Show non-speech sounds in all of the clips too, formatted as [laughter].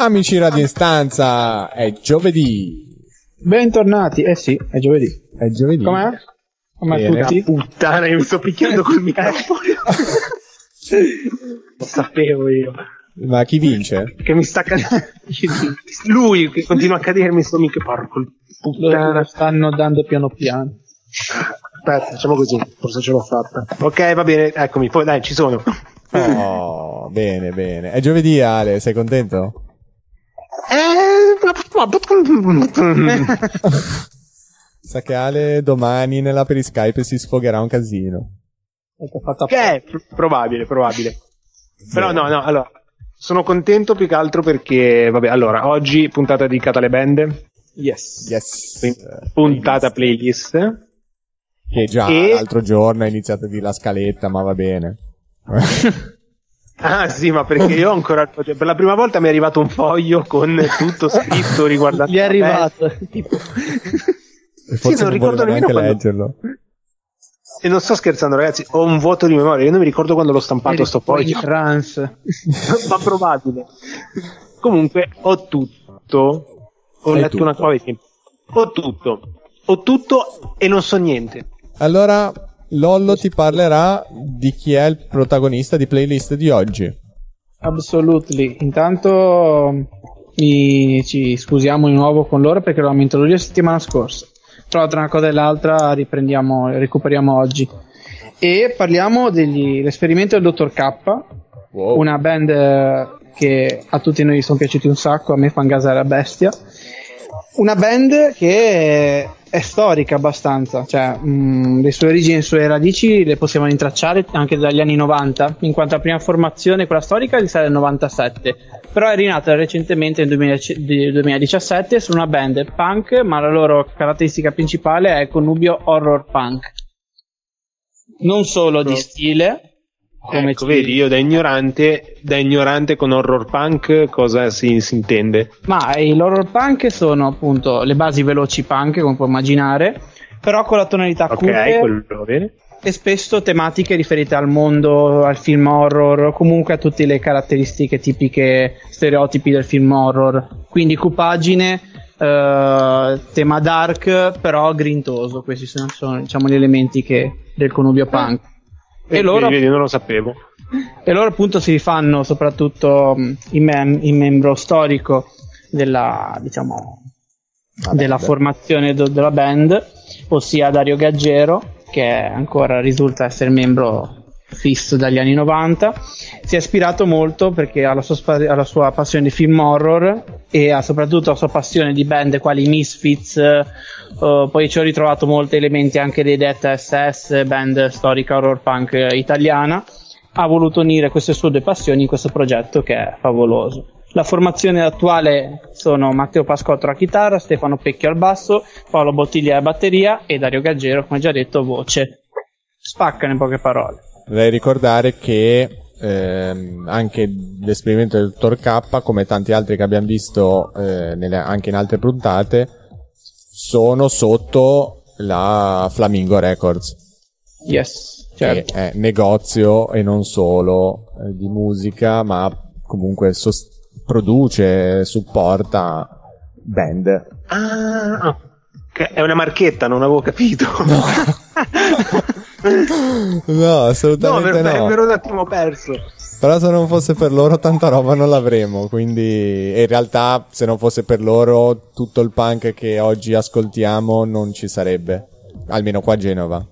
Amici Radio Instanza, è giovedì. Bentornati. Eh sì, è giovedì. È giovedì. Com'è? Come Bene. tutti? Puttana, io mi sto picchiando col microfono. [laughs] Lo sapevo io. Ma chi vince? Che mi sta cadendo. [laughs] Lui che continua a cadermi sto mica porco. Puttana. lo stanno dando piano piano. Aspetta, facciamo così. Forse ce l'ho fatta. Ok, va bene. Eccomi. Poi dai, ci sono. Oh, bene, bene. È giovedì, Ale, sei contento? Eh, Sa che Ale domani nella periskype si sfogherà un casino. È fatto Che è probabile, probabile. Però no, no, allora. Sono contento più che altro perché, vabbè, allora, oggi puntata dedicata alle band, Yes. Yes. quindi puntata playlist. Che già E- l'altro giorno ha iniziato a dire la scaletta, ma va bene. [laughs] Ah sì, ma perché io ho ancora cioè, per la prima volta mi è arrivato un foglio con tutto scritto riguardante Gli è arrivato. tipo, forse non non, ricordo nemmeno quando- leggerlo. E non sto scherzando, ragazzi, ho un vuoto di memoria. Io non mi ricordo quando l'ho stampato sto poi in trance. [laughs] ma probabile. Comunque, ho tutto. Ho Hai letto tutto. una cosa. Ho tutto. Ho tutto e non so niente. Allora, Lollo ti parlerà di chi è il protagonista di playlist di oggi. Absolutely. Intanto mi- ci scusiamo di nuovo con loro perché l'abbiamo introdotto la settimana scorsa. Però tra una cosa e l'altra riprendiamo, recuperiamo oggi. E parliamo dell'esperimento del Dottor K, Wow. una band eh, che a tutti noi sono piaciuti un sacco, a me fan gasare a bestia. Una band che è storica abbastanza, cioè mh, le sue origini e le sue radici le possiamo rintracciare anche dagli anni 90, in quanto la prima formazione, quella storica, risale al 97, però è rinata recentemente nel 2000 di- 2017 su una band punk, ma la loro caratteristica principale è il connubio horror punk. Non solo di stile, come ecco, ci- vedi, io da ignorante, da ignorante con horror punk cosa si, si intende? Ma l'horror punk sono appunto le basi veloci punk, come puoi immaginare, però con la tonalità Ok, cupe quello va bene. e spesso tematiche riferite al mondo, al film horror, comunque a tutte le caratteristiche tipiche, stereotipi del film horror. Quindi cupaggine, eh, tema dark, però grintoso. Questi sono, sono, diciamo gli elementi che, del connubio punk. E loro vedi, non lo sapevo. e loro appunto si rifanno soprattutto mh, in, mem- in membro storico della, diciamo, della formazione do- della band, ossia Dario Gaggero, che ancora risulta essere membro fisso dagli anni 90. Si è ispirato molto perché ha la sua, spa- ha la sua passione di film horror e ha soprattutto la sua passione di band quali Misfits. eh, poi ci ho ritrovato molti elementi anche dei Death SS, band storica horror punk italiana. Ha voluto unire queste sue due passioni in questo progetto che è favoloso. La formazione attuale sono Matteo Pascotto alla chitarra, Stefano Pecchio al basso, Paolo Bottiglia alla batteria e Dario Gaggero, come già detto, voce. Spaccano in poche parole. Vorrei ricordare che ehm, anche l'esperimento del Dottor K, come tanti altri che abbiamo visto eh, nelle- anche in altre puntate, sono sotto la Flamingo Records, Yes, certo. che è negozio e non solo eh, di musica, ma comunque sos- produce, supporta band. Ah, che è una marchetta, non avevo capito. No, [laughs] No, assolutamente per, no. ero un attimo perso. Però se non fosse per loro tanta roba non l'avremo, quindi in realtà se non fosse per loro tutto il punk che oggi ascoltiamo non ci sarebbe, almeno qua a Genova.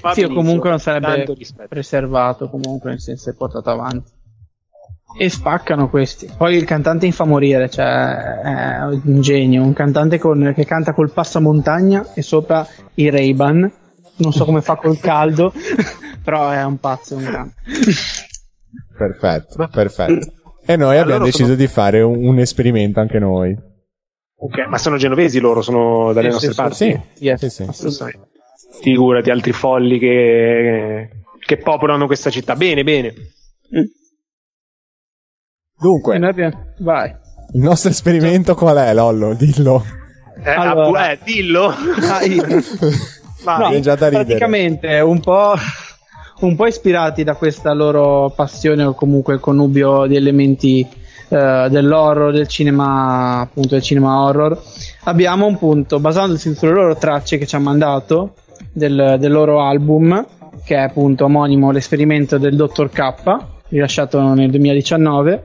Va Sì, o comunque non sarebbe preservato, comunque nel senso è portato avanti. E spaccano questi. Poi il cantante in fa morire, cioè è un genio, un cantante con- che canta col passamontagna e sopra i Ray-Ban. Non so come fa col [laughs] caldo, però è un pazzo, un grande. Perfetto, perfetto. E noi Allora abbiamo deciso sono- di fare un, un esperimento anche noi. Ok, ma sono genovesi loro, sono dalle Sì, nostre sì, parti. Sì, Yes, sì, sì. assolutamente. Figurati, altri folli che, che popolano questa città. Bene, bene. Dunque, abbiamo- Vai. il nostro esperimento qual è, Lollo? Dillo. Eh, Allora. eh, dillo. Ah, io- [laughs] Vai. No, praticamente un po', [laughs] un po' ispirati da questa loro passione o comunque connubio di elementi uh, dell'horror, del cinema, appunto del cinema horror, abbiamo un punto, basandosi sulle loro tracce che ci hanno mandato del, del loro album, che è appunto omonimo l'esperimento del Dr. K, rilasciato nel 2019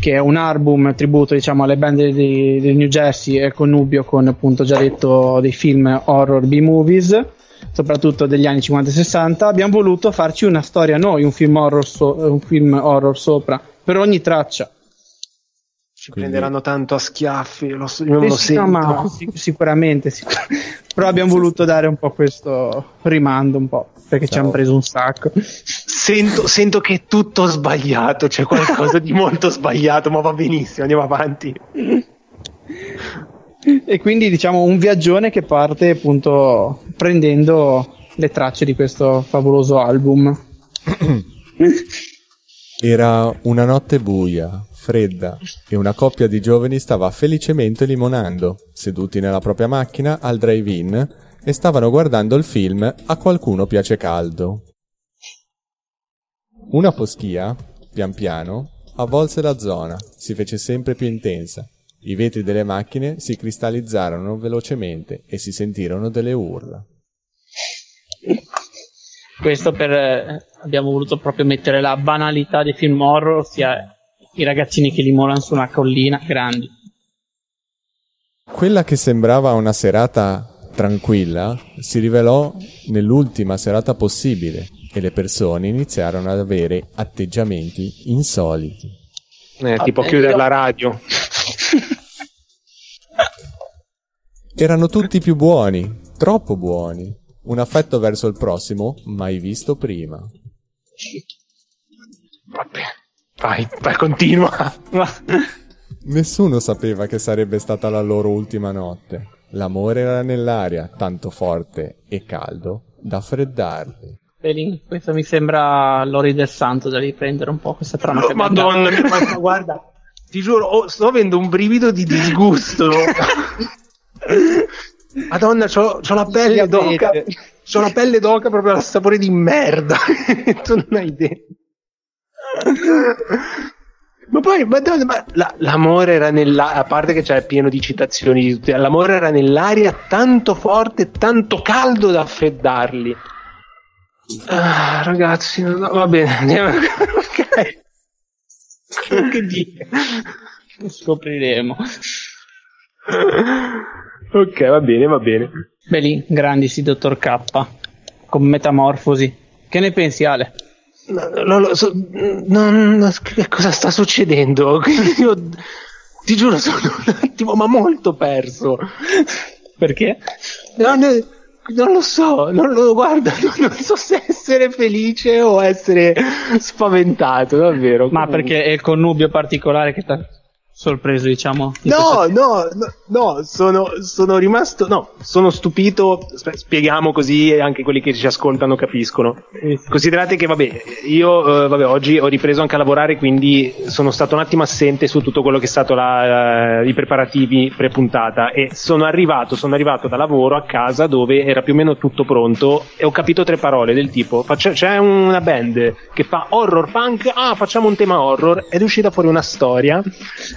che è un album tributo diciamo alle band di, di New Jersey e connubio con appunto già detto dei film horror B-movies soprattutto degli anni 50 e 60 abbiamo voluto farci una storia noi un film horror, so- un film horror sopra per ogni traccia. Ci Quindi... prenderanno tanto a schiaffi lo, so, io non lo. No, ma sic- sicuramente, sicur- [laughs] però abbiamo voluto dare un po' questo rimando un po' perché Ciao. ci hanno preso un sacco Sento, sento, che è tutto sbagliato, c'è qualcosa di molto sbagliato, ma va benissimo, andiamo avanti. E quindi diciamo un viaggione che parte appunto prendendo le tracce di questo favoloso album. [coughs] Era una notte buia, fredda, e una coppia di giovani stava felicemente limonando, seduti nella propria macchina al drive-in, e stavano guardando il film A qualcuno piace caldo. Una foschia, pian piano, avvolse la zona, si fece sempre più intensa. I vetri delle macchine si cristallizzarono velocemente e si sentirono delle urla. Questo per eh, abbiamo voluto proprio mettere la banalità dei film horror, ossia i ragazzini che limonano su una collina grandi. Quella che sembrava una serata tranquilla si rivelò nell'ultima serata possibile e le persone iniziarono ad avere atteggiamenti insoliti. Eh, tipo ah, chiudere io... la radio. [laughs] Erano tutti più buoni, troppo buoni. Un affetto verso il prossimo mai visto prima. Vabbè, vai, vai, continua. [laughs] Nessuno sapeva che sarebbe stata la loro ultima notte. L'amore era nell'aria, tanto forte e caldo da freddarli. Belin, questo mi sembra l'Ori del Santo da riprendere un po' questa trama. Oh, Madonna, [laughs] ma, guarda, ti giuro, oh, sto avendo un brivido di disgusto. [laughs] Madonna, c'ho, c'ho la pelle d'oca. C'ho la pelle d'oca proprio al sapore di merda. [laughs] tu non hai idea. Ma poi, madonna, ma la, l'amore era nell'aria, a parte che c'è pieno di citazioni, l'amore era nell'aria tanto forte, tanto caldo da freddarli. Ah, ragazzi, no, va bene, andiamo. [laughs] ok. che dire? Scopriremo. ok, va bene, va bene. Beh grandi sì, dottor K. Con metamorfosi. Che ne pensi, Ale? No, no, no, so, che cosa sta succedendo? [laughs] Io ti giuro, sono un attimo, ma molto perso. Perché? No, no, non lo so, non lo guarda, [laughs] non, so se essere felice o essere spaventato, davvero. Ma perché è il connubio particolare che ti sorpreso, diciamo. No, no, no, no, sono, sono rimasto, no, sono stupito. Spieghiamo così anche quelli che ci ascoltano capiscono. Considerate che, vabbè, io, eh, vabbè, oggi ho ripreso anche a lavorare, quindi sono stato un attimo assente su tutto quello che è stato la, uh, i preparativi pre-puntata e sono arrivato, sono arrivato da lavoro a casa dove era più o meno tutto pronto e ho capito tre parole del tipo, c'è una band che fa horror punk, ah, facciamo un tema horror ed è uscita fuori una storia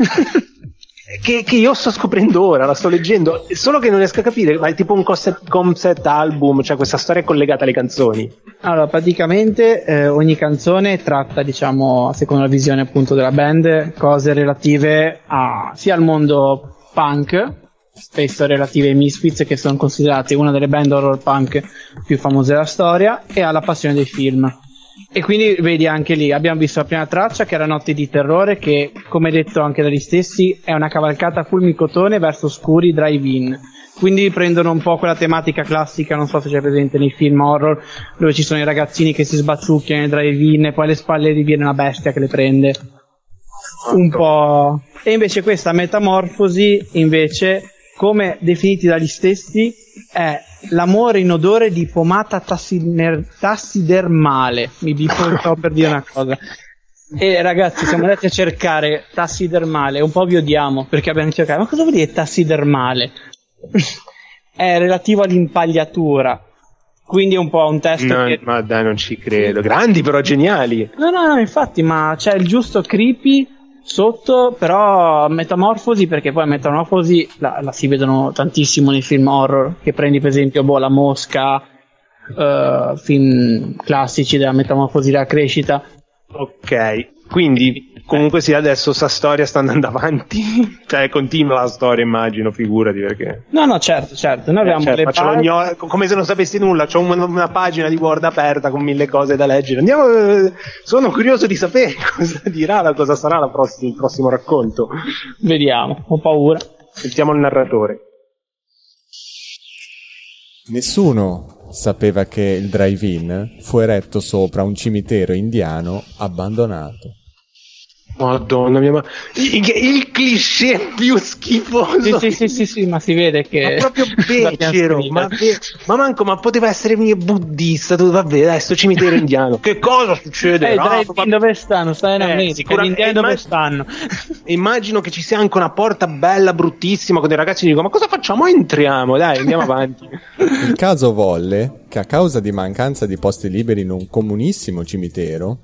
[laughs] che, che, io sto scoprendo ora, la sto leggendo, solo che non riesco a capire, ma è tipo un concept, concept album, cioè questa storia è collegata alle canzoni. Allora, praticamente eh, ogni canzone tratta, diciamo, secondo la visione appunto della band, cose relative a, sia al mondo punk, spesso relative ai Misfits, che sono considerate una delle band horror punk più famose della storia, e alla passione dei film. E quindi vedi anche lì, abbiamo visto la prima traccia che era Notti di Terrore, che come detto anche dagli stessi è una cavalcata fulmicotone verso scuri drive-in. Quindi prendono un po' quella tematica classica, non so se c'è presente nei film horror, dove ci sono i ragazzini che si sbacciucchiano nei drive-in e poi alle spalle viene una bestia che le prende. Un po'. E invece questa metamorfosi, invece, come definiti dagli stessi, è l'amore in odore di pomata tassiner- tassidermale. Mi dico per dire una cosa. E ragazzi, siamo andati a cercare tassidermale, un po' vi odiamo perché abbiamo cercato, ma cosa vuol dire tassidermale? [laughs] è relativo all'impagliatura. Quindi è un po' un testo no, che... Ma dai, non ci credo. Grandi però geniali. No, no, no, infatti, ma c'è il giusto creepy Sotto, però metamorfosi, perché poi metamorfosi la, la si vedono tantissimo nei film horror, che prendi per esempio boh, La Mosca, uh, film classici della metamorfosi della crescita. Ok, quindi comunque sì, adesso sta storia sta andando [laughs] avanti. cioè, continua la storia, immagino, figurati perché. No, no, certo, certo. Noi abbiamo Eh, certo, le faccio pagine- l'ogno- come se non sapessi nulla, c'ho una, una pagina di Word aperta con mille cose da leggere. Andiamo, eh, sono curioso di sapere [laughs] cosa dirà, la- cosa sarà la pross- il prossimo racconto. Vediamo, ho paura. Sentiamo il narratore. Nessuno sapeva che il drive-in fu eretto sopra un cimitero indiano abbandonato. Madonna mia, ma il, il cliché più schifoso. Sì, sì, sì, sì, sì, ma si vede che... Ma proprio [laughs] becero, ma, ma manco, ma poteva essere mio buddista, tu, vabbè, dai, sto cimitero [laughs] indiano. Che cosa succede? Eh, drive-in ma- dove stanno? Sta in Eh, America, sicura- gli indiani eh, dove immag- stanno? [laughs] Immagino che ci sia anche una porta bella, bruttissima, con dei ragazzi che dicono, ma cosa facciamo? Entriamo, dai, andiamo avanti. Il caso volle che a causa di mancanza di posti liberi in un comunissimo cimitero,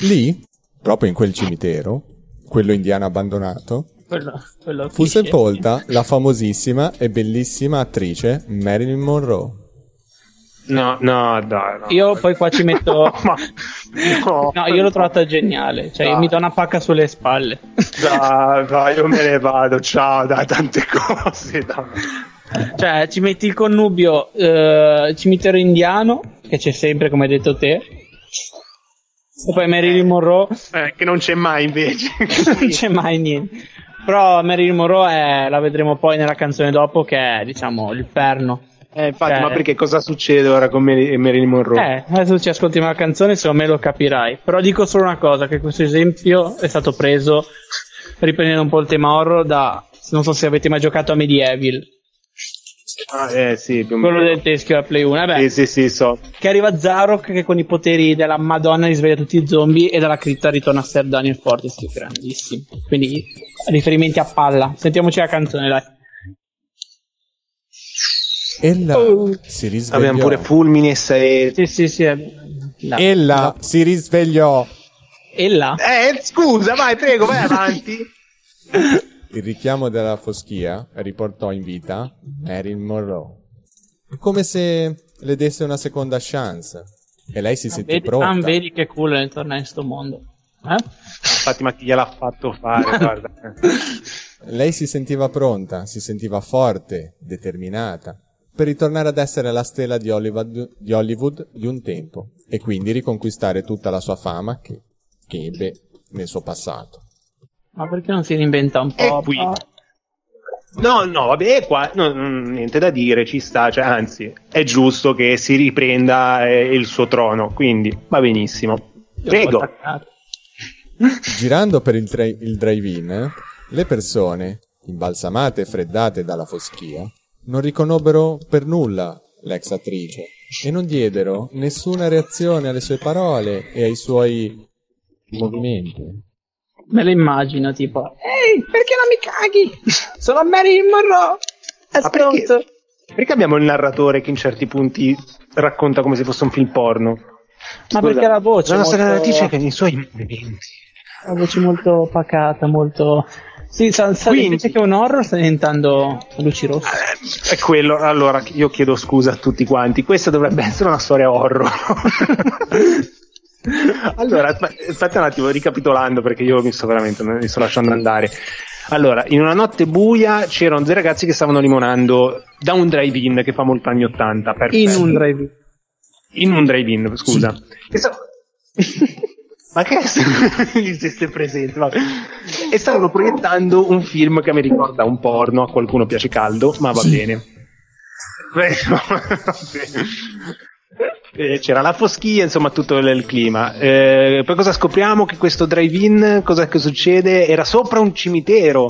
lì, proprio in quel cimitero, quello indiano abbandonato, quello, quello fu sepolta la famosissima e bellissima attrice Marilyn Monroe. No, no, dai, no. Io poi qua ci metto... [laughs] ma, no, No, io l'ho trovata geniale, cioè Dai. mi do una pacca sulle spalle. Dai, dai, io me ne [laughs] vado, ciao, dai, tante cose, dai. Cioè, ci metti il connubio eh, cimitero indiano, che c'è sempre, come hai detto te. E poi Marilyn Monroe, Eh, che non c'è mai invece. [laughs] non c'è mai niente. Però Marilyn Monroe è- la vedremo poi nella canzone dopo, che è, diciamo, il perno. Eh, infatti, Cioè- ma perché cosa succede ora con Marilyn Monroe? Eh, adesso ci ascoltiamo la canzone, secondo me lo capirai. Però dico solo una cosa, che questo esempio è stato preso, riprendendo un po' il tema horror, da... Non so se avete mai giocato a Medieval, Ah, eh, sì, più quello meno. del teschio da Play 1. Eh beh, Sì, sì, sì, so. che arriva Zarok che con i poteri della Madonna risveglia tutti i zombie e dalla cripta ritorna Sir Daniel Fortescue, grandissimo. Quindi riferimenti a palla. Sentiamoci la canzone, dai. Ella Oh. si risvegliò. Abbiamo pure fulmini e saette. Sì, sì, sì. la- Ella la- si risvegliò. E là. Eh, scusa, vai, prego, vai avanti. [laughs] Il richiamo della foschia riportò in vita Marilyn Monroe. Come se le desse una seconda chance. E lei si sentì Vedi, pronta. ah, vedi che culo nel tornare in sto mondo. Eh? Infatti, ma chi gliel'ha fatto fare, [laughs] guarda. Lei si sentiva pronta, si sentiva forte, determinata, per ritornare ad essere la stella di Hollywood, di Hollywood di un tempo e quindi riconquistare tutta la sua fama che, che ebbe nel suo passato. Ma perché non si reinventa un E po'? qui. Ah, No, no, vabbè, qua no, mm, niente da dire, ci sta, cioè, anzi, è giusto che si riprenda eh, il suo trono, quindi va benissimo. Prego. Girando per il, tra- il drive-in, le persone, imbalsamate e freddate dalla foschia, non riconobbero per nulla l'ex attrice e non diedero nessuna reazione alle sue parole e ai suoi movimenti. Me lo immagino, tipo, ehi, perché non mi caghi? [laughs] Sono Marilyn Monroe. Ma perché, Ascolta. perché abbiamo il narratore che in certi punti racconta come se fosse un film porno? Ma perché la voce La nostra molto- narratrice che nei suoi movimenti. La voce molto pacata, molto... Sì, sa, sa Quindi- invece che un horror sta diventando luci rosse. Eh, È quello, allora io chiedo scusa a tutti quanti, questa dovrebbe essere una storia horror. [laughs] allora, aspe- aspetta un attimo, ricapitolando perché io mi sto veramente, mi sto lasciando andare. Allora, in una notte buia c'erano dei ragazzi che stavano limonando da un drive-in che fa molto anni 80. perfetto. In un drive In un drive-in, scusa. E sta- [laughs] Ma che è se [laughs] stai presente? vabbè. E stavano proiettando un film che mi ricorda un porno, a qualcuno piace caldo, ma va bene. Prego. [laughs] Eh, C'era la foschia, insomma, tutto il, il clima. Eh, poi cosa scopriamo? Che questo drive-in, cosa che succede? Era sopra un cimitero.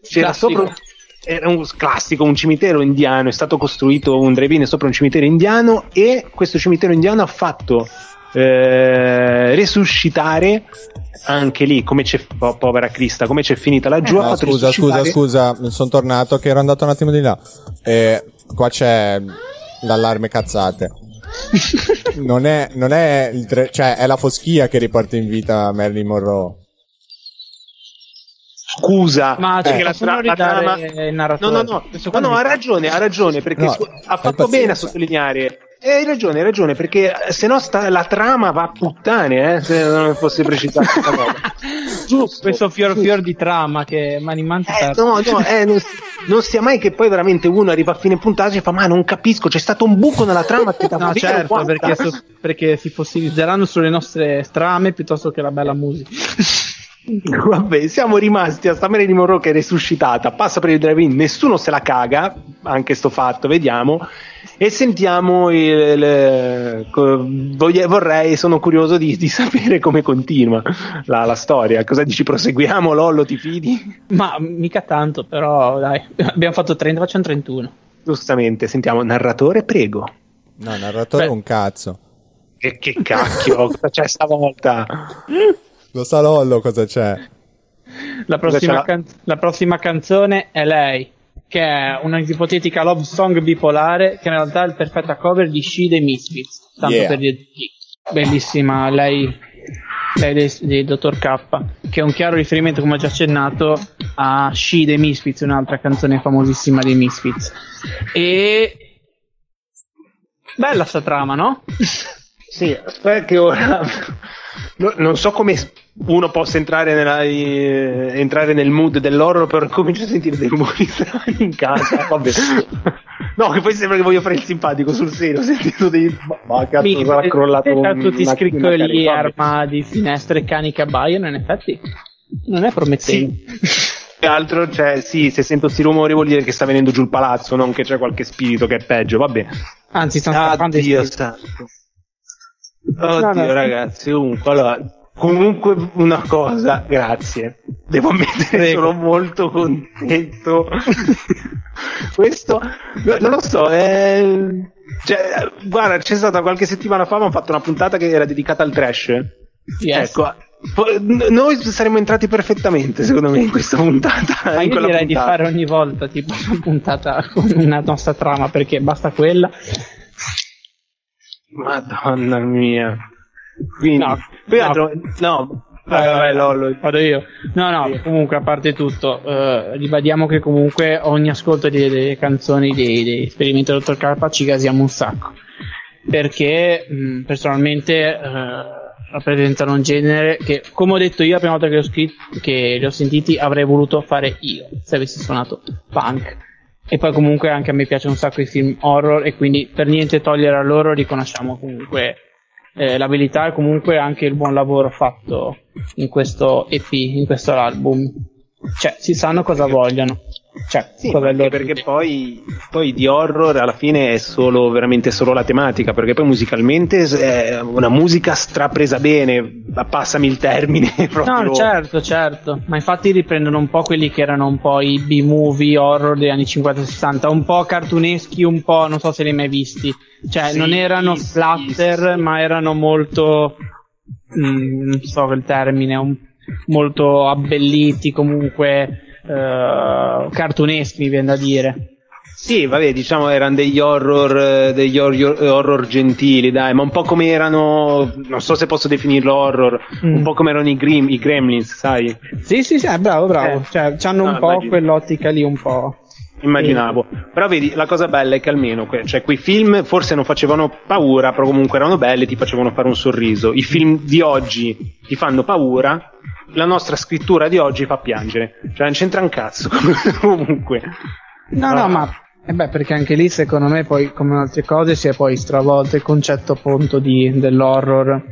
C'era Classico. sopra. Era un classico, un cimitero indiano. È stato costruito un drive-in sopra un cimitero indiano e questo cimitero indiano ha fatto eh, resuscitare anche lì, come c'è, po- povera Crista, come c'è finita laggiù. ha No, fatto scusa, scusa, resuscitare- scusa, sono tornato che ero andato un attimo di là. Eh, qua c'è l'allarme cazzate. Non è, non è il tre- cioè è la foschia che riporta in vita Marilyn Monroe. scusa. Ma perché ci la, tra- la trama... il No, narratore. no, no, no, no, ha ragione, ha ragione, perché No, scu- ha fatto bene a sottolineare. Eh, hai ragione, hai ragione, perché se no sta- la trama va a puttane, eh, se non fosse precisato questa cosa. [laughs] Giusto. Questo fior giusto. fior di trama che Mani Manti Eh, no, no, eh, non, non sia mai che poi veramente uno arriva a fine puntata e fa ma non capisco, c'è stato un buco nella trama che [laughs] No, certo, guarda." perché, so- perché si fossilizzeranno sulle nostre trame piuttosto che la bella musica. [laughs] [laughs] Vabbè, siamo rimasti a sta Marilyn Monroe che è resuscitata, passa per il drive-in, nessuno se la caga, anche sto fatto, vediamo, e sentiamo il, il- vorrei, sono curioso di, di sapere come continua la, la storia, cosa dici, proseguiamo Lollo, ti fidi? Ma mica tanto, però dai, abbiamo fatto 30, facciamo 31. Giustamente, sentiamo, narratore, prego. No, narratore è Beh. un cazzo. Che, che cacchio, cosa [laughs] c'è stavolta? Lo sa Lollo cosa c'è. La prossima, la- can- la prossima canzone è lei, che è una ipotetica love song bipolare, che in realtà è il perfetta cover di She dei Misfits. Tanto Yeah. per dire chi. Bellissima, lei, lei dei, dei Dr. K, che è un chiaro riferimento, come ho già accennato, a She dei Misfits, un'altra canzone famosissima dei Misfits. E... Bella sta trama, no? [laughs] Sì, aspetta che ora no- non so come uno possa entrare, nella, eh, entrare nel mood dell'horror, però comincio a sentire dei rumori strani in casa. [laughs] Vabbè. No, che poi sembra che voglio fare il simpatico sul serio. Ho sentito dei. Ma cazzo, Minchia, sarà crollato un- tutti una- scricchioli, armadi, finestre, cani che abbaiano, in effetti non è promettente. Sì. Che altro c'è? Sì, se sento sti rumori vuol dire che sta venendo giù il palazzo, non che c'è qualche spirito che è peggio. Vabbè. Anzi, stanno scappando i spiriti. Oddio, No, no. ragazzi, comunque, allora, comunque una cosa, grazie. Devo ammettere, Prego. sono molto contento. [laughs] Questo, no, non lo so, è... Cioè, guarda, c'è stata qualche settimana fa, abbiamo fatto una puntata che era dedicata al trash. Yes. Ecco, noi saremmo entrati perfettamente, secondo me, in questa puntata. Ma io direi di puntata. fare ogni volta tipo una puntata con una nostra trama perché basta quella. Madonna mia. Quindi, No, poi no. vai, vai, vai, Lollo. Vado io. No, no, Sì. comunque a parte tutto, eh, ribadiamo che comunque ogni ascolto delle, canzoni dei, dei esperimenti del Dottor Carpa ci gasiamo un sacco. Perché mh, personalmente eh, rappresentano un genere che, come ho detto io la prima volta che ho, scritto, che li ho sentiti, avrei voluto fare io se avessi suonato punk. E poi comunque anche a me piacciono un sacco i film horror e quindi per niente togliere a loro riconosciamo comunque eh, l'abilità e comunque anche il buon lavoro fatto in questo EP, in questo album. Cioè, si sanno cosa vogliono. Cioè, Sì, perché poi, poi di horror alla fine è solo veramente solo la tematica, perché poi musicalmente è una musica strapresa bene, passami il termine [laughs] proprio. No, certo, certo. Ma infatti riprendono un po' quelli che erano un po' i B-movie horror degli anni 50-60, un po' cartuneschi, un po', non so se li hai mai visti. Cioè, Sì, non erano sì, splatter, sì. ma erano molto, mm, non so il termine, un- molto abbelliti, comunque eh, cartuneschi, mi viene da dire. Sì, vabbè, diciamo erano degli horror, eh, degli horror, horror gentili, dai, ma un po' come erano, non so se posso definirlo horror, Mm. un po' come erano i, Grim, i Gremlins, sai? Sì, sì, sì, eh, bravo, bravo. Eh. Cioè, hanno un Ah, po' immagino. quell'ottica lì, un po'. Immaginavo. Però vedi, la cosa bella è che almeno, que- cioè, quei film forse non facevano paura, però comunque erano belli, ti facevano fare un sorriso. I film di oggi ti fanno paura, la nostra scrittura di oggi fa piangere. Cioè, non c'entra un cazzo. [laughs] comunque. No, Ah. no, ma eh beh, perché anche lì secondo me poi come altre cose si è poi stravolto il concetto appunto di, dell'horror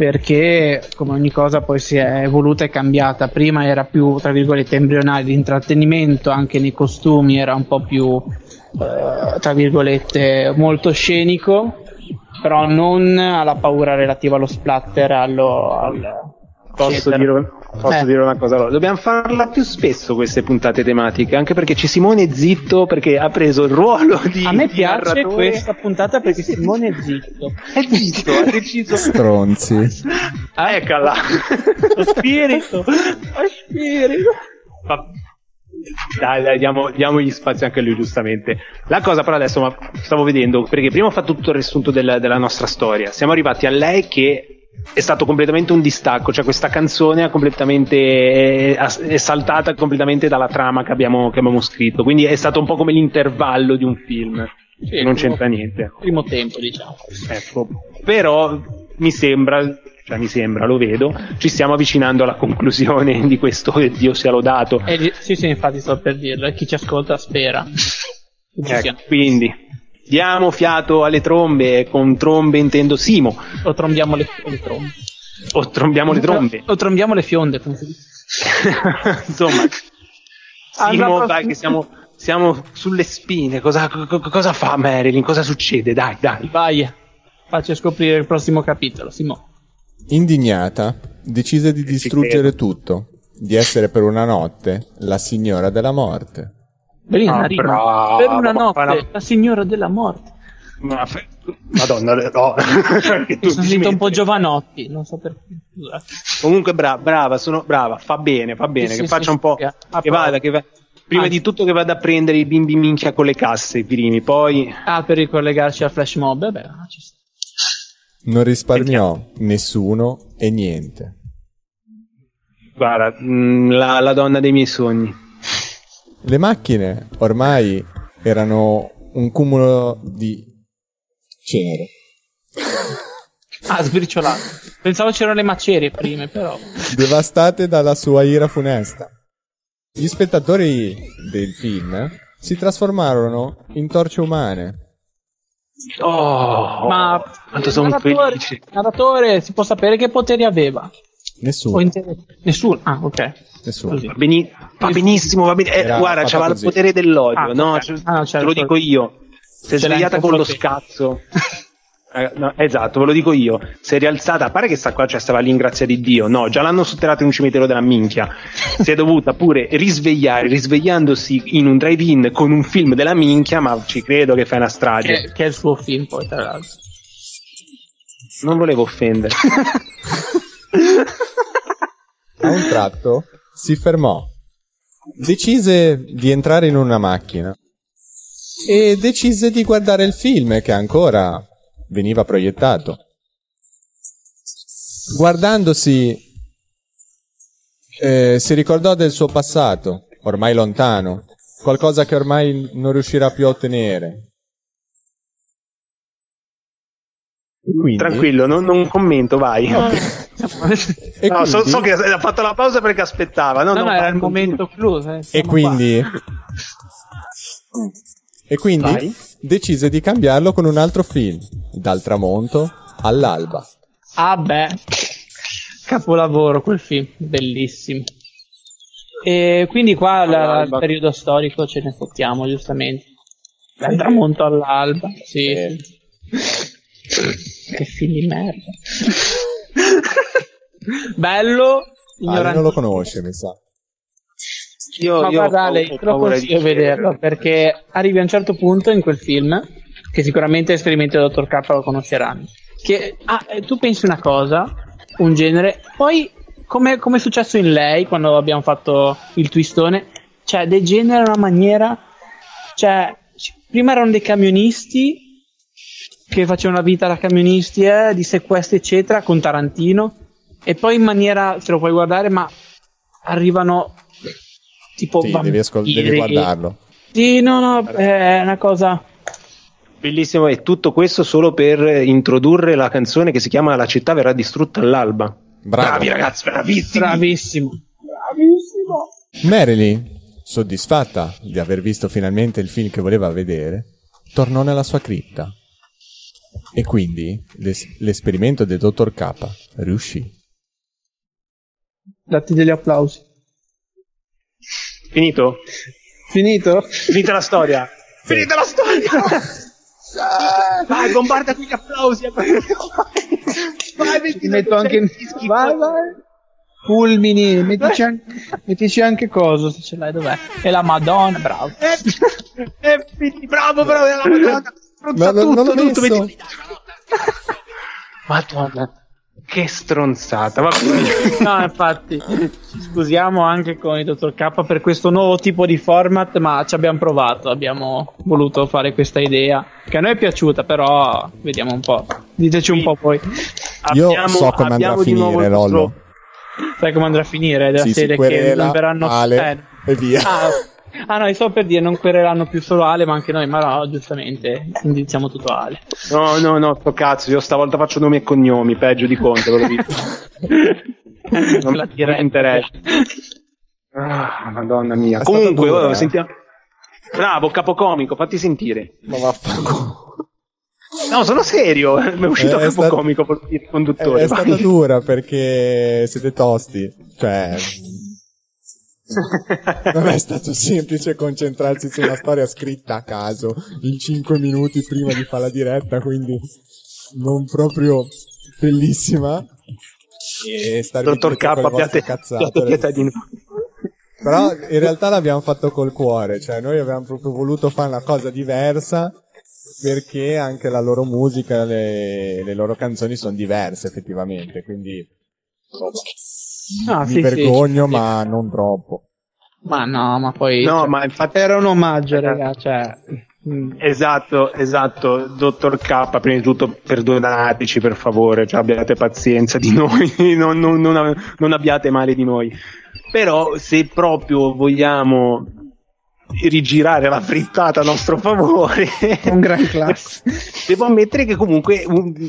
perché come ogni cosa poi si è evoluta e cambiata. Prima era più tra virgolette embrionale di intrattenimento anche nei costumi era un po' più eh, tra virgolette molto scenico però non alla paura relativa allo splatter allo, al Posso, dire, posso Eh. dire una cosa? Allora, dobbiamo farla più spesso queste puntate tematiche, anche perché c'è Simone zitto perché ha preso il ruolo di a me di piace narratore. questa puntata perché Simone è zitto È zitto, ha deciso. Stronzi. Ah, eccola. lo spirito lo spirito Ma- Dai, dai, diamo, diamogli spazio anche a lui, giustamente. La cosa, però, adesso ma stavo vedendo, perché prima ho fatto tutto il riassunto della, della nostra storia. Siamo arrivati a lei che è stato completamente un distacco, cioè questa canzone è, completamente, è, è saltata completamente dalla trama che abbiamo, che abbiamo, scritto, quindi è stato un po' come l'intervallo di un film, sì, non c'entra niente. Primo tempo, diciamo. Ecco, però mi sembra, cioè mi sembra, lo vedo, ci stiamo avvicinando alla conclusione di questo che Dio sia lodato. Eh, sì, sì, infatti sto per dirlo, chi ci ascolta spera. Ecco, quindi diamo fiato alle trombe, con trombe intendo Simo. O trombiamo le, le trombe. O trombiamo le trombe. O trombiamo le fionde, [laughs] Insomma, Simo, dai, che siamo, siamo sulle spine. Cosa, cosa, fa Marilyn? Cosa succede? Dai, dai. Vai, facci scoprire il prossimo capitolo, Simo. Indignata, decise di distruggere tutto, di essere per una notte la signora della morte. Bellina, ah, brava, per una notte, brava. la signora della morte. Ma fe... Madonna, no. [laughs] Mi sono sentito un po' giovanotti, non so perché. Comunque brava, brava, sono brava, fa bene, fa bene, sì, che sì, faccia sì, un po'... Che vada, che va... Prima Anzi. di tutto che vada a prendere i bimbi minchia con le casse, i primi, poi... Ah, per ricollegarci al flash mob, beh, ci sta. Non risparmiò nessuno e niente. Guarda, mm, la, la donna dei miei sogni. Le macchine ormai erano un cumulo di cenere. Ah, sbriciolato. Pensavo c'erano le macerie prima, però. Devastate dalla sua ira funesta. Gli spettatori del film si trasformarono in torce umane. Oh, ma quanto sono felice. Il narratore si può sapere che poteri aveva? Nessuno. Inter- Nessuno. Ah, ok. Nessuno. Va, beni- va benissimo, va bene. Eh, guarda, c'aveva il potere dell'odio, ah, no? Okay. Ah, no certo. Te lo dico io. Si è svegliata con lo scazzo. Eh, no, esatto, ve lo dico io. Si è rialzata, a parte che sta qua, cioè stava lì in grazia di Dio. No, già l'hanno sotterrata in un cimitero della minchia. [laughs] Si è dovuta pure risvegliare, risvegliandosi in un drive-in con un film della minchia, ma ci credo che fai una strage. Che, che è il suo film, poi, tra l'altro. Non volevo offendere. [laughs] a un tratto si fermò. Decise di entrare in una macchina e decise di guardare il film che ancora veniva proiettato. Guardandosi eh, si ricordò del suo passato, ormai lontano, qualcosa che ormai non riuscirà più a ottenere. Quindi... Tranquillo, non, non, commento, vai. No, [laughs] no so, so, che ha fatto la pausa perché aspettava. No, no, no era il momento clou. Eh, e quindi... e quindi vai. decise di cambiarlo con un altro film, dal tramonto all'alba. Ah beh, capolavoro quel film, bellissimo. E quindi qua la, il periodo storico ce ne fottiamo, giustamente. Dal tramonto all'alba, sì. Eh. Che film di merda. [laughs] Bello. Ah, non lo conosce, mi sa. Io, Ma io guarda, lei te lo consiglio vederlo perché arrivi a un certo punto in quel film che sicuramente esperimenti del dottor K lo conosceranno. Che ah, eh, tu pensi una cosa, un genere, poi come, come è successo in lei quando abbiamo fatto il twistone, cioè degenera in una maniera, cioè prima erano dei camionisti che facevano la vita da camionisti, eh, di sequestri, eccetera, con Tarantino. E poi in maniera, se lo puoi guardare, ma arrivano tipo sì, devi, ascol- devi guardarlo. Sì, no, no, è una cosa Bellissimo, e tutto questo solo per introdurre la canzone che si chiama La città verrà distrutta all'alba. Bravo. Bravi ragazzi, bravissimi. Bravissimo. Bravissimo. Marilyn, soddisfatta di aver visto finalmente il film che voleva vedere, tornò nella sua cripta. E quindi l'es- l'esperimento del dottor K riuscì. Datti degli applausi. Finito? Finito? Finita la storia. [laughs] Sì. Finita la storia! [laughs] vai, bombarda qui gli applausi. Vai, metti metto anche... Vai, vai. Fulmini, mettici anche, mettici anche cosa se ce l'hai, dov'è? E la Madonna, bravo. E, e, bravo, bravo, è la Madonna. [laughs] Ma non, tutto, non tutto, messo. Madonna. Che stronzata, [laughs] no, infatti, ci scusiamo anche con il dottor K per questo nuovo tipo di format, ma ci abbiamo provato, abbiamo voluto fare questa idea, che a noi è piaciuta, però vediamo un po'. Diteci un po' poi. Io abbiamo, so come andrà a finire, Lollo. Sai come andrà a finire della sì, serie che non verranno... Ale, eh. e via. Ah, Ah no, sto per dire, non quereranno più solo Ale, ma anche noi, ma no, giustamente, indiziamo tutto Ale. No, no, no, sto cazzo, io stavolta faccio nomi e cognomi, peggio di Conte, ve lo dico. [laughs] non la interessa. Ah, madonna mia. È Comunque, dura, oh, sentiamo... Bravo, capocomico, fatti sentire. Ma vaffanculo. No, sono serio, [laughs] mi è uscito è capocomico stato... il conduttore. È, è stata dura perché siete tosti, cioè non è stato semplice concentrarsi su una storia scritta a caso in 5 minuti prima di fare la diretta, quindi non proprio bellissima. E stare Dottor K, di noi. Però in realtà l'abbiamo fatto col cuore, cioè noi abbiamo proprio voluto fare una cosa diversa perché anche la loro musica, le, le loro canzoni sono diverse effettivamente, quindi Ah, mi sì, vergogno, sì, ma non troppo. Ma no, ma poi. No, cioè, ma infatti. Era un omaggio, raga, cioè. Mm. Esatto, esatto, dottor K, prima di tutto perdonateci per favore, cioè abbiate pazienza di [laughs] noi, non, non, non, non abbiate male di noi. Però se proprio vogliamo rigirare la frittata a nostro favore. Un gran class. [laughs] Devo ammettere che comunque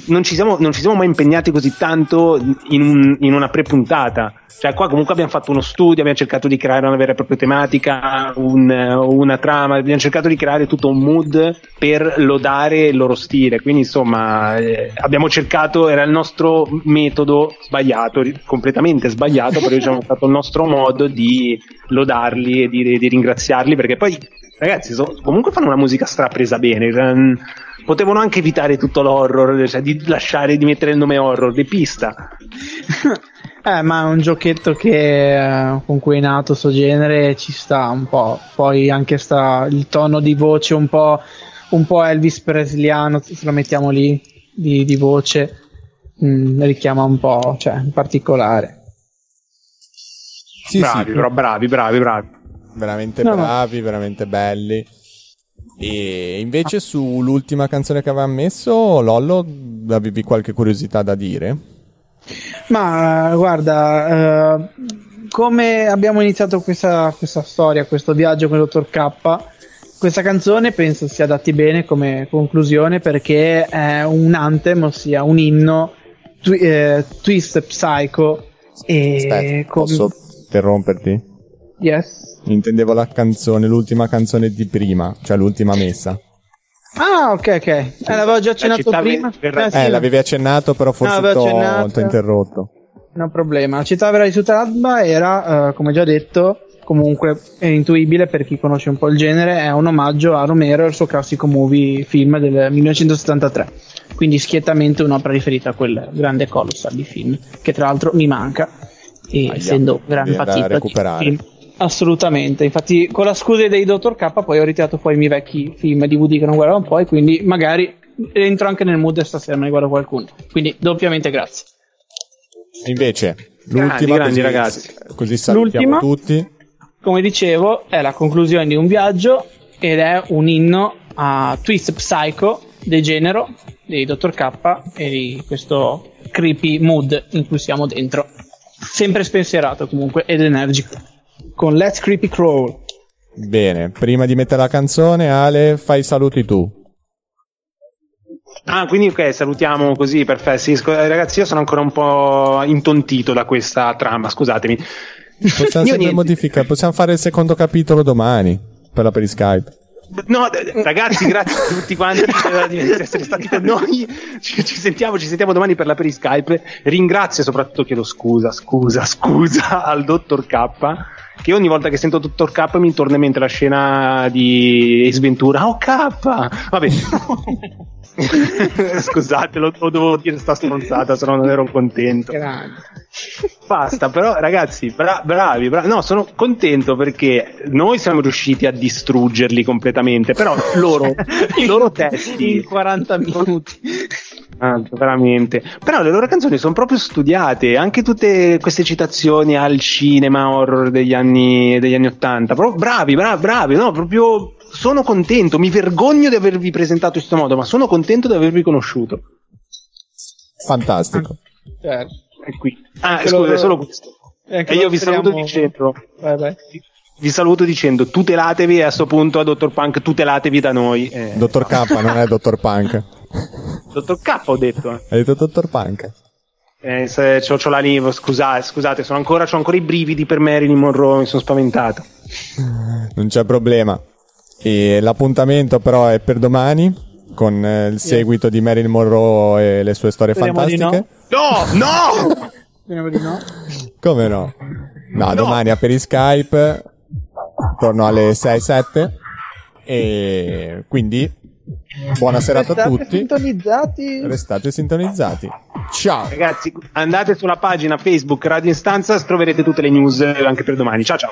non ci siamo, non ci siamo mai impegnati così tanto in, un, in una pre-puntata. Cioè, qua comunque abbiamo fatto uno studio, abbiamo cercato di creare una vera e propria tematica, un, una trama, abbiamo cercato di creare tutto un mood per lodare il loro stile. Quindi, insomma, eh, abbiamo cercato, era il nostro metodo sbagliato, completamente sbagliato, però diciamo stato il nostro modo di lodarli e di, di ringraziarli perché poi, ragazzi, so, comunque fanno una musica strapresa bene. Cioè, potevano anche evitare tutto l'horror, cioè di lasciare di mettere il nome horror di pista. [laughs] Eh, ma è un giochetto che eh, con cui è nato sto genere ci sta un po'. Poi anche sta il tono di voce un po', un po Elvis Presliano, se lo mettiamo lì, di, di voce, mh, mm, richiama un po', cioè, in particolare. Sì, bravi, sì. però bravi, bravi, bravi. Veramente no, bravi, no. veramente belli. E invece sull'ultima canzone che avevamo messo, Lollo, avevi qualche curiosità da dire? Ma guarda, uh, come abbiamo iniziato questa, questa, storia, questo viaggio con il dottor K, questa canzone penso si adatti bene come conclusione perché è un anthem, ossia un inno twi- eh, twist psycho. E Aspetta, com- posso interromperti? Yes. Intendevo la canzone, l'ultima canzone di prima, cioè l'ultima messa. Ah, ok, ok. Eh, l'avevo già accennato prima. Ver- eh, sì, eh, l'avevi accennato, però forse no, t'ho, interrotto. No problema. La città vera di Sutalba era, uh, come già detto, comunque è intuibile per chi conosce un po' il genere, è un omaggio a Romero e al suo classico movie film del 1973. Quindi schiettamente un'opera riferita a quel grande colossal di film, che tra l'altro mi manca, e ah, essendo grande patito. recuperare. Film Assolutamente, infatti con la scusa dei Dottor K poi ho ritirato fuori i miei vecchi film DVD che non guardavo un po' e quindi magari entro anche nel mood stasera me ne guardo qualcuno. Quindi doppiamente grazie. Invece, l'ultima grandi, così, ragazzi. così salutiamo l'ultima, tutti. Come dicevo, è la conclusione di un viaggio ed è un inno a Twist Psycho, degenero dei Dottor K e di questo creepy mood in cui siamo dentro. Sempre spensierato comunque ed energico con Let's Creepy Crawl. Bene, prima di mettere la canzone, Ale, fai i saluti tu. Ah, quindi ok, salutiamo così, perfetto. Sì, ragazzi, io sono ancora un po' intontito da questa trama, scusatemi. Possiamo [laughs] sempre modificare, possiamo fare il secondo capitolo domani per la Periskype. No, ragazzi, grazie a tutti quanti di essere stati con noi. Ci, ci, sentiamo, ci sentiamo domani per la Periskype. Ringrazio soprattutto, chiedo scusa, scusa, scusa al dottor K che ogni volta che sento Dottor K mi torna in mente la scena di Ace Ventura. Oh K! Vabbè. [laughs] Scusate, lo, lo, dovevo dire sta stronzata, se no non ero contento. Grande. Basta, però ragazzi, bra- bravi, bravi. No, sono contento perché noi siamo riusciti a distruggerli completamente, però loro, i [laughs] loro testi... In 40 minuti. Tanto, veramente. Però le loro canzoni sono proprio studiate, anche tutte queste citazioni al cinema horror degli anni, degli anni 80. Proprio bravi, bravi, bravi, no? Proprio sono contento, mi vergogno di avervi presentato in questo modo, ma sono contento di avervi conosciuto. Fantastico. Certo. È qui. Ah, scusa, è solo questo. E io vi speriamo- saluto dicendo, Vai, vai. vi saluto dicendo, tutelatevi e a sto punto a Dottor Punk, tutelatevi da noi. Eh, Dottor K, non è Dottor Punk. [laughs] Dottor K ho detto. eh. Hai detto Dottor Punk? Eh, se c'ho, c'ho la lingua, scusate, scusate, sono ancora, c'ho ancora i brividi per Marilyn Monroe, mi sono spaventato. [laughs] Non c'è problema. E l'appuntamento però è per domani con eh, il seguito di Marilyn Monroe e le sue storie Speriamo di fantastiche. No, no! [laughs] Speriamo di no. Come no? No, domani a Periskype, torno alle 6-7. E quindi buona serata a Restate tutti. sintonizzati. Restate sintonizzati. Ciao. Ragazzi, andate sulla pagina Facebook Radio Instanza, troverete tutte le news eh, anche per domani. Ciao ciao.